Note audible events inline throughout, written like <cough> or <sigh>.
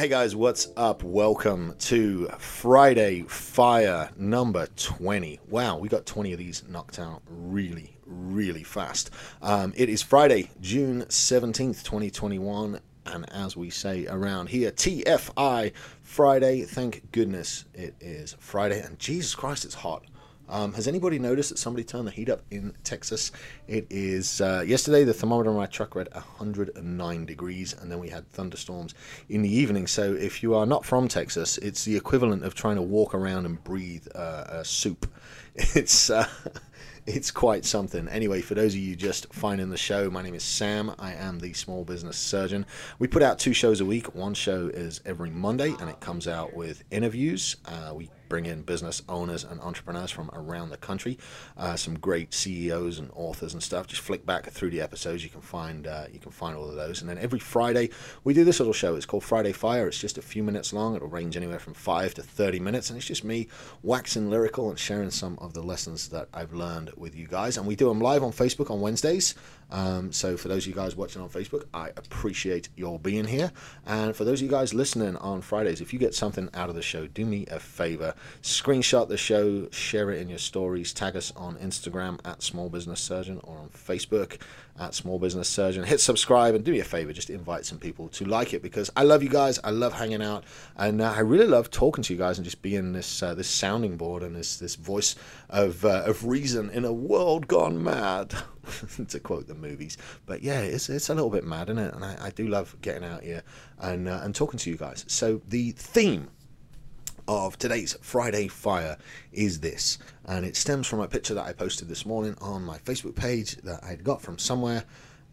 Hey guys, what's up? Welcome to Friday Fire number 20. Wow, we got 20 of these knocked out really, really fast. Um, it is Friday, June 17th, 2021. And as we say around here, TFI Friday. Thank goodness it is Friday. And Jesus Christ, it's hot. Um, has anybody noticed that somebody turned the heat up in Texas? It is uh, yesterday. The thermometer on my truck read 109 degrees, and then we had thunderstorms in the evening. So if you are not from Texas, it's the equivalent of trying to walk around and breathe uh, soup. <laughs> It's uh, <laughs> it's quite something. Anyway, for those of you just finding the show, my name is Sam. I am the small business surgeon. We put out two shows a week. One show is every Monday, and it comes out with interviews. Uh, we bring in business owners and entrepreneurs from around the country. Uh, some great CEOs and authors and stuff. Just flick back through the episodes, you can find uh, you can find all of those. And then every Friday we do this little show. It's called Friday Fire. It's just a few minutes long. It'll range anywhere from five to thirty minutes, and it's just me waxing lyrical and sharing some of the lessons that I've learned with you guys. And we do them live on Facebook on Wednesdays. Um, so for those of you guys watching on Facebook, I appreciate your being here. And for those of you guys listening on Fridays, if you get something out of the show, do me a favor Screenshot the show, share it in your stories, tag us on Instagram at Small Business Surgeon or on Facebook at Small Business Surgeon. Hit subscribe and do me a favor, just invite some people to like it because I love you guys. I love hanging out, and uh, I really love talking to you guys and just being this uh, this sounding board and this this voice of uh, of reason in a world gone mad. <laughs> <laughs> to quote the movies, but yeah, it's it's a little bit mad, isn't it? And I, I do love getting out here and uh, and talking to you guys. So the theme of today's Friday Fire is this, and it stems from a picture that I posted this morning on my Facebook page that I'd got from somewhere,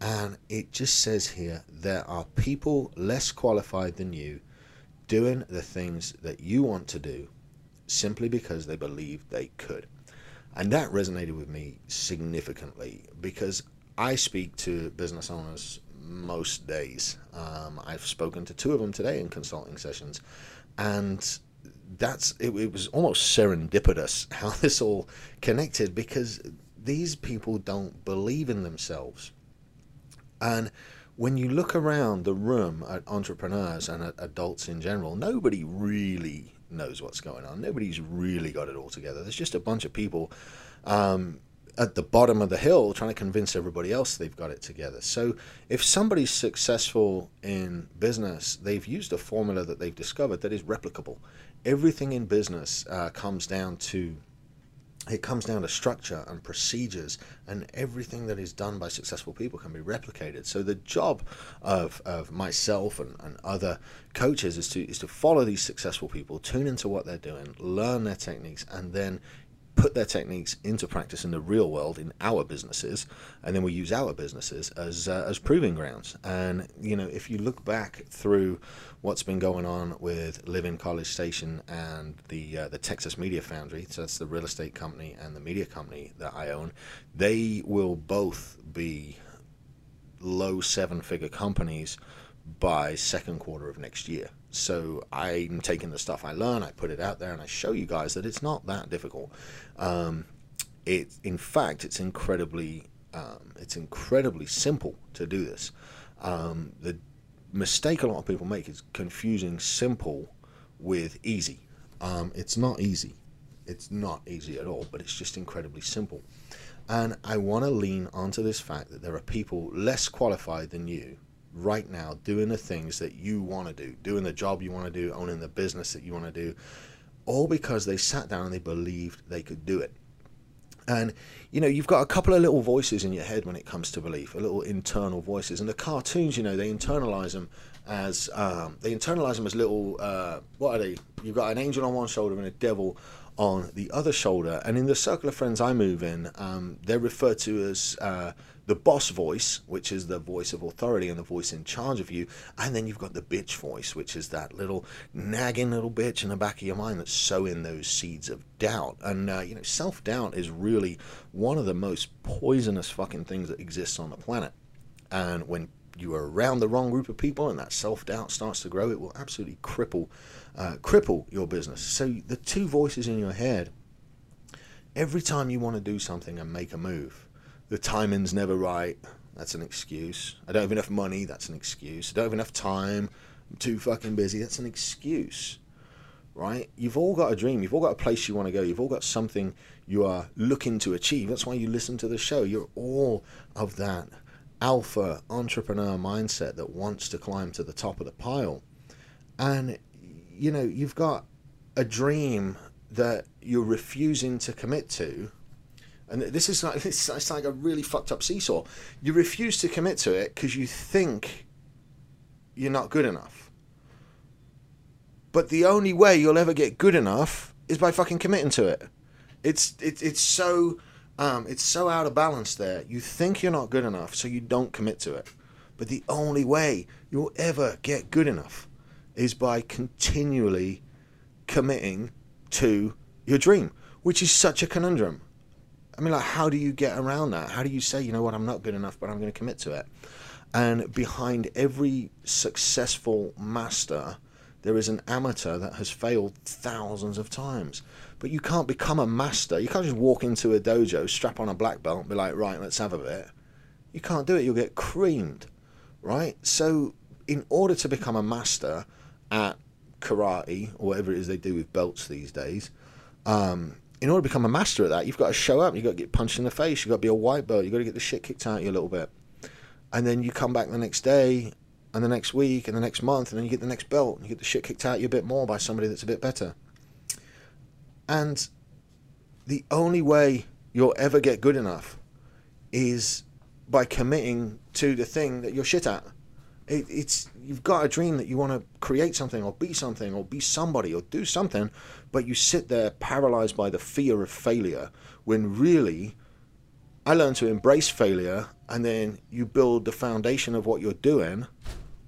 and it just says here there are people less qualified than you doing the things that you want to do simply because they believe they could. And that resonated with me significantly because I speak to business owners most days. Um, I've spoken to two of them today in consulting sessions, and that's it, it was almost serendipitous <laughs> how this all connected because these people don't believe in themselves. And when you look around the room at entrepreneurs and at adults in general, nobody really knows what's going on. Nobody's really got it all together. There's just a bunch of people um, at the bottom of the hill trying to convince everybody else they've got it together. So if somebody's successful in business, they've used a formula that they've discovered that is replicable everything in business uh, comes down to it comes down to structure and procedures and everything that is done by successful people can be replicated. So the job of, of myself and, and other coaches is to is to follow these successful people tune into what they're doing learn their techniques and then put their techniques into practice in the real world in our businesses, and then we use our businesses as uh, as proving grounds. And you know, if you look back through what's been going on with Living College Station and the uh, the Texas Media Foundry, so that's the real estate company and the media company that I own, they will both be low seven figure companies by second quarter of next year. So I'm taking the stuff I learn, I put it out there, and I show you guys that it's not that difficult. Um, it, in fact, it's incredibly, um, it's incredibly simple to do this. Um, the mistake a lot of people make is confusing simple with easy. Um, it's not easy. It's not easy at all, but it's just incredibly simple. And I want to lean onto this fact that there are people less qualified than you right now doing the things that you want to do, doing the job you want to do, owning the business that you want to do, all because they sat down and they believed they could do it. And you know, you've got a couple of little voices in your head when it comes to belief, a little internal voices. And the cartoons, you know, they internalize them as um, they internalize them as little. Uh, what are they? You've got an angel on one shoulder and a devil on the other shoulder. And in the circle of friends I move in, um, they're referred to as uh, the boss voice, which is the voice of authority and the voice in charge of you, and then you've got the bitch voice, which is that little nagging little bitch in the back of your mind that's sowing those seeds of doubt. And uh, you know, self doubt is really one of the most poisonous fucking things that exists on the planet. And when you are around the wrong group of people and that self doubt starts to grow, it will absolutely cripple uh, cripple your business. So the two voices in your head, every time you want to do something and make a move, the timing's never right. That's an excuse. I don't have enough money. That's an excuse. I don't have enough time. I'm too fucking busy. That's an excuse. Right? You've all got a dream. You've all got a place you want to go. You've all got something you are looking to achieve. That's why you listen to the show. You're all of that alpha entrepreneur mindset that wants to climb to the top of the pile. And, you know, you've got a dream that you're refusing to commit to. And this is like <laughs> it's, it's like a really fucked up seesaw. You refuse to commit to it because you think you're not good enough. But the only way you'll ever get good enough is by fucking committing to it. It's it, it's so um, it's so out of balance there. You think you're not good enough, so you don't commit to it. But the only way you'll ever get good enough is by continually committing to your dream, which is such a conundrum. I mean, like, how do you get around that? How do you say, you know what, I'm not good enough, but I'm going to commit to it? And behind every successful master, there is an amateur that has failed thousands of times. But you can't become a master. You can't just walk into a dojo, strap on a black belt, and be like, right, let's have a bit. You can't do it. You'll get creamed, right? So, in order to become a master at karate or whatever it is they do with belts these days, um, in order to become a master at that, you've got to show up. You've got to get punched in the face. You've got to be a white belt. You've got to get the shit kicked out of you a little bit. And then you come back the next day and the next week and the next month, and then you get the next belt and you get the shit kicked out of you a bit more by somebody that's a bit better. And the only way you'll ever get good enough is by committing to the thing that you're shit at. It, it's you've got a dream that you want to create something or be something or be somebody or do something, but you sit there paralyzed by the fear of failure when really I learned to embrace failure and then you build the foundation of what you're doing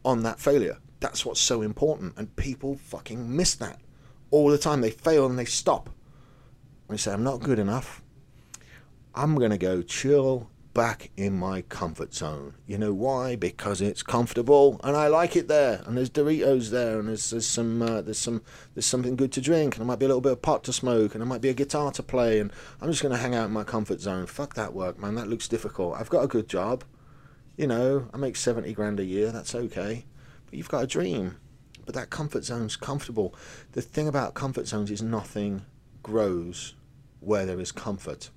on that failure. That's what's so important and people fucking miss that all the time. They fail and they stop. And they say, I'm not good enough. I'm going to go chill back in my comfort zone. You know why? Because it's comfortable and I like it there. And there's Doritos there, and there's, there's some uh, there's some there's something good to drink, and there might be a little bit of pot to smoke, and there might be a guitar to play, and I'm just going to hang out in my comfort zone. Fuck that work, man. That looks difficult. I've got a good job. You know, I make seventy grand a year. That's okay. But you've got a dream but that comfort zone's comfortable. The thing about comfort zones is nothing grows where there is comfort.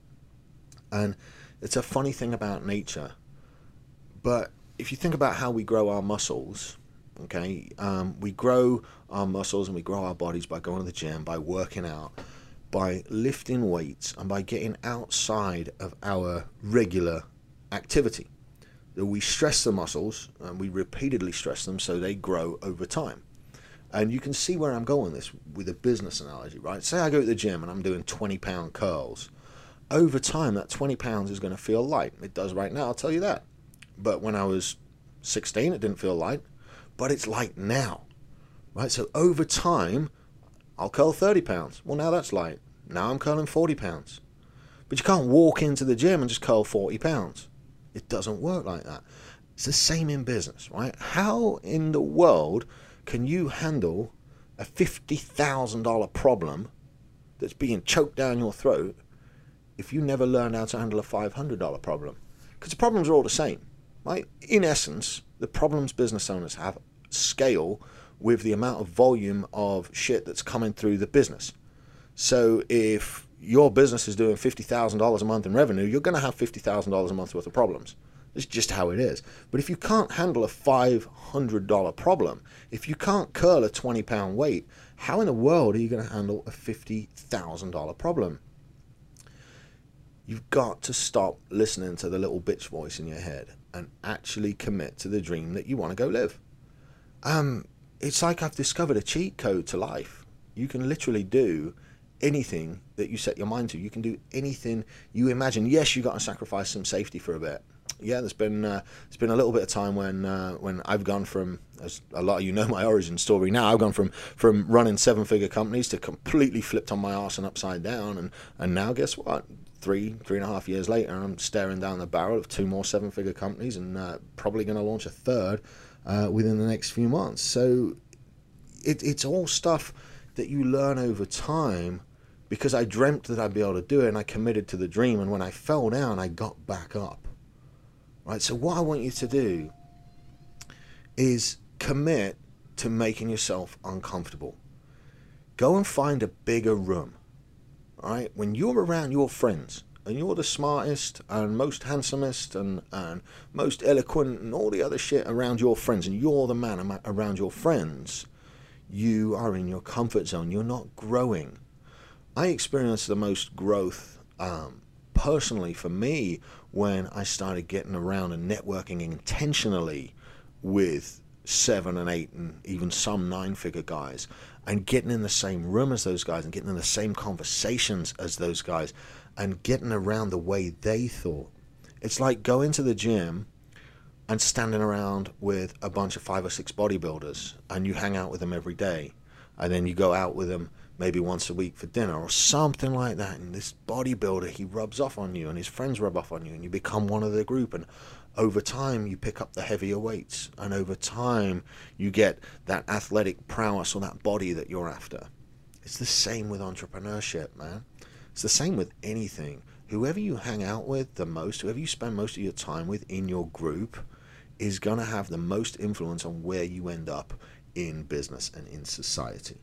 And it's a funny thing about nature. But if you think about how we grow our muscles, okay, um, we grow our muscles and we grow our bodies by going to the gym, by working out, by lifting weights, and by getting outside of our regular activity. We stress the muscles and we repeatedly stress them so they grow over time. And you can see where I'm going with this with a business analogy, right? Say I go to the gym and I'm doing 20 pound curls. Over time, that 20 pounds is going to feel light. It does right now, I'll tell you that. But when I was 16, it didn't feel light, but it's light now, right? So over time, I'll curl 30 pounds. Well, now that's light. Now I'm curling 40 pounds. But you can't walk into the gym and just curl 40 pounds. It doesn't work like that. It's the same in business, right? How in the world can you handle a $50,000 problem that's being choked down your throat if you never learn how to handle a $500 problem? Because the problems are all the same. Right? In essence, the problems business owners have scale with the amount of volume of shit that's coming through the business. So if your business is doing $50,000 a month in revenue, you're going to have $50,000 a month worth of problems. It's just how it is. But if you can't handle a $500 problem, if you can't curl a 20 pound weight, how in the world are you going to handle a $50,000 problem? You've got to stop listening to the little bitch voice in your head and actually commit to the dream that you want to go live. Um, it's like I've discovered a cheat code to life. You can literally do anything that you set your mind to. You can do anything you imagine. Yes, you've got to sacrifice some safety for a bit yeah, there's been uh, there's been a little bit of time when uh, when I've gone from as a lot of you know my <laughs> origin story now. I've gone from from running seven figure companies to completely flipped on my ass and upside down, and and now guess what? Three, three and a half years later, I'm staring down the barrel of two more seven figure companies and uh, probably going to launch a third uh, within the next few months. So it, it's all stuff that you learn over time because I dreamt that I'd be able to do it and I committed to the dream. And when I fell down, I got back up. Right? So, what I want you to do is commit to making yourself uncomfortable. Go and find a bigger room. Right? When you're around your friends and you're the smartest and most handsomest and, and most eloquent and all the other shit around your friends, and you're the man around your friends, you are in your comfort zone. You're not growing. I experienced the most growth um, personally for me when I started getting around and networking intentionally with seven and eight and even some nine figure guys and getting in the same room as those guys and getting in the same conversations as those guys and getting around the way they thought. It's like going to the gym and standing around with a bunch of five or six bodybuilders and you hang out with them every day. And then you go out with them maybe once a week for dinner or something like that. And this bodybuilder he rubs off on you and his friends rub off on you and you become one of the group. And over time you pick up the heavier weights and over time you get that athletic prowess or that body that you're after. It's the same with entrepreneurship man. It's the same with anything. Whoever you hang out with the most whoever you spend most of your time with in your group is going to have the most influence on where you end up in business and in society.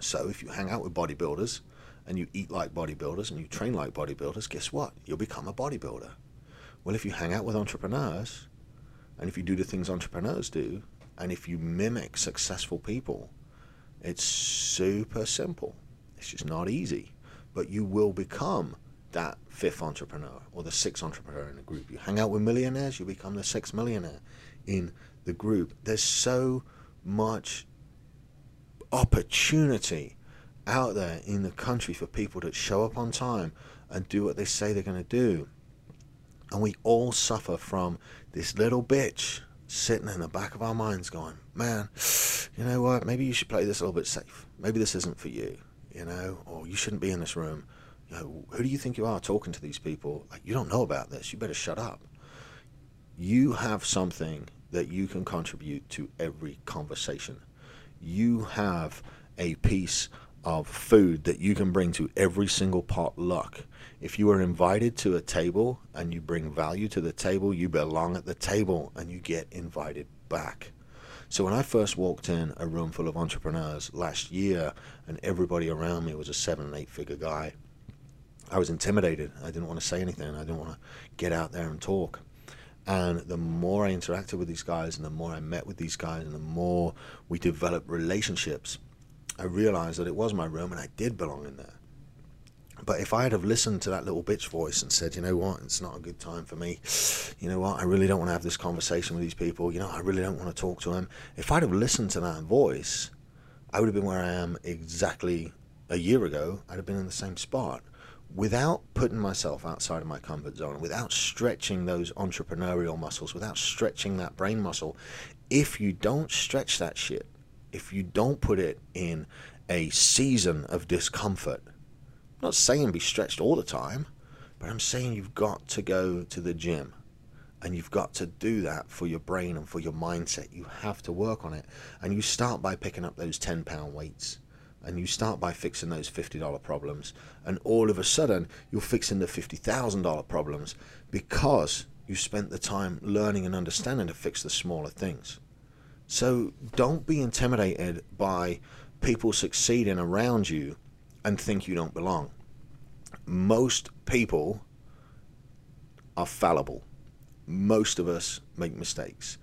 So if you hang out with bodybuilders and you eat like bodybuilders and you train like bodybuilders guess what? You'll become a bodybuilder well, if you hang out with entrepreneurs, and if you do the things entrepreneurs do, and if you mimic successful people, it's super simple. It's just not easy, but you will become that fifth entrepreneur or the sixth entrepreneur in the group. You hang out with millionaires, you become the sixth millionaire in the group. There's so much opportunity out there in the country for people that show up on time and do what they say they're going to do. And we all suffer from this little bitch sitting in the back of our minds going, man, you know what? Maybe you should play this a little bit safe. Maybe this isn't for you, you know, or you shouldn't be in this room. You know, who do you think you are talking to these people? Like, you don't know about this. You better shut up. You have something that you can contribute to every conversation. You have a piece of food that you can bring to every single potluck if you are invited to a table and you bring value to the table, you belong at the table and you get invited back. So when I first walked in a room full of entrepreneurs last year and everybody around me was a seven and eight figure guy, I was intimidated. I didn't want to say anything. I didn't want to get out there and talk. And the more I interacted with these guys and the more I met with these guys and the more we developed relationships, I realized that it was my room and I did belong in there. But if I had have listened to that little bitch voice and said, you know what, it's not a good time for me. You know what, I really don't want to have this conversation with these people. You know, I really don't want to talk to them. If I'd have listened to that voice, I would have been where I am exactly a year ago. I'd have been in the same spot without putting myself outside of my comfort zone, without stretching those entrepreneurial muscles, without stretching that brain muscle. If you don't stretch that shit, if you don't put it in a season of discomfort, I'm not saying be stretched all the time, but I'm saying you've got to go to the gym and you've got to do that for your brain and for your mindset. You have to work on it. And you start by picking up those 10 pound weights and you start by fixing those $50 problems. And all of a sudden, you're fixing the $50,000 problems because you spent the time learning and understanding to fix the smaller things. So don't be intimidated by people succeeding around you and think you don't belong. Most people are fallible. Most of us make mistakes.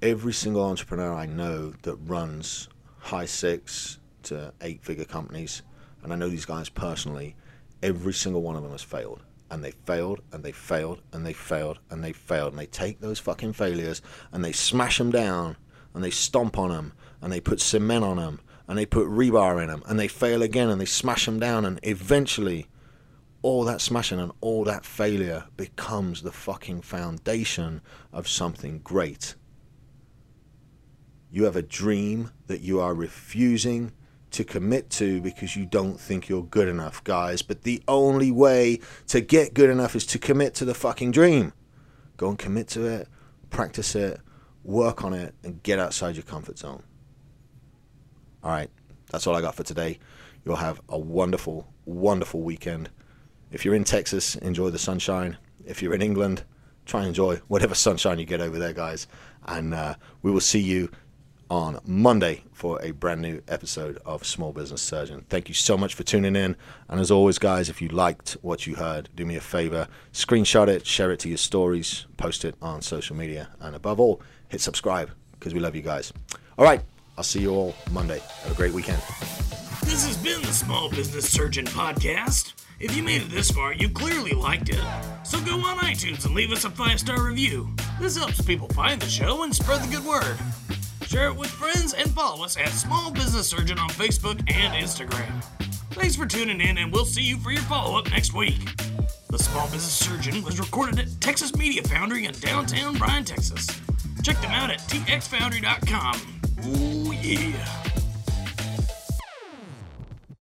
Every single entrepreneur I know that runs high six to eight figure companies, and I know these guys personally, every single one of them has failed. And they failed, and they failed, and they failed, and they failed. And they take those fucking failures and they smash them down, and they stomp on them, and they put cement on them, and they put rebar in them and they fail again and they smash them down and eventually all that smashing and all that failure becomes the fucking foundation of something great. You have a dream that you are refusing to commit to because you don't think you're good enough, guys. But the only way to get good enough is to commit to the fucking dream. Go and commit to it, practice it, work on it, and get outside your comfort zone. All right, that's all I got for today. You'll have a wonderful, wonderful weekend. If you're in Texas, enjoy the sunshine. If you're in England, try and enjoy whatever sunshine you get over there, guys. And uh, we will see you on Monday for a brand new episode of Small Business Surgeon. Thank you so much for tuning in. And as always, guys, if you liked what you heard, do me a favor screenshot it, share it to your stories, post it on social media. And above all, hit subscribe because we love you guys. All right, I'll see you all Monday. Have a great weekend. This has been the Small Business Surgeon Podcast. If you made it this far, you clearly liked it. So go on iTunes and leave us a five star review. This helps people find the show and spread the good word. Share it with friends and follow us at Small Business Surgeon on Facebook and Instagram. Thanks for tuning in, and we'll see you for your follow up next week. The Small Business Surgeon was recorded at Texas Media Foundry in downtown Bryan, Texas. Check them out at txfoundry.com. Ooh, yeah.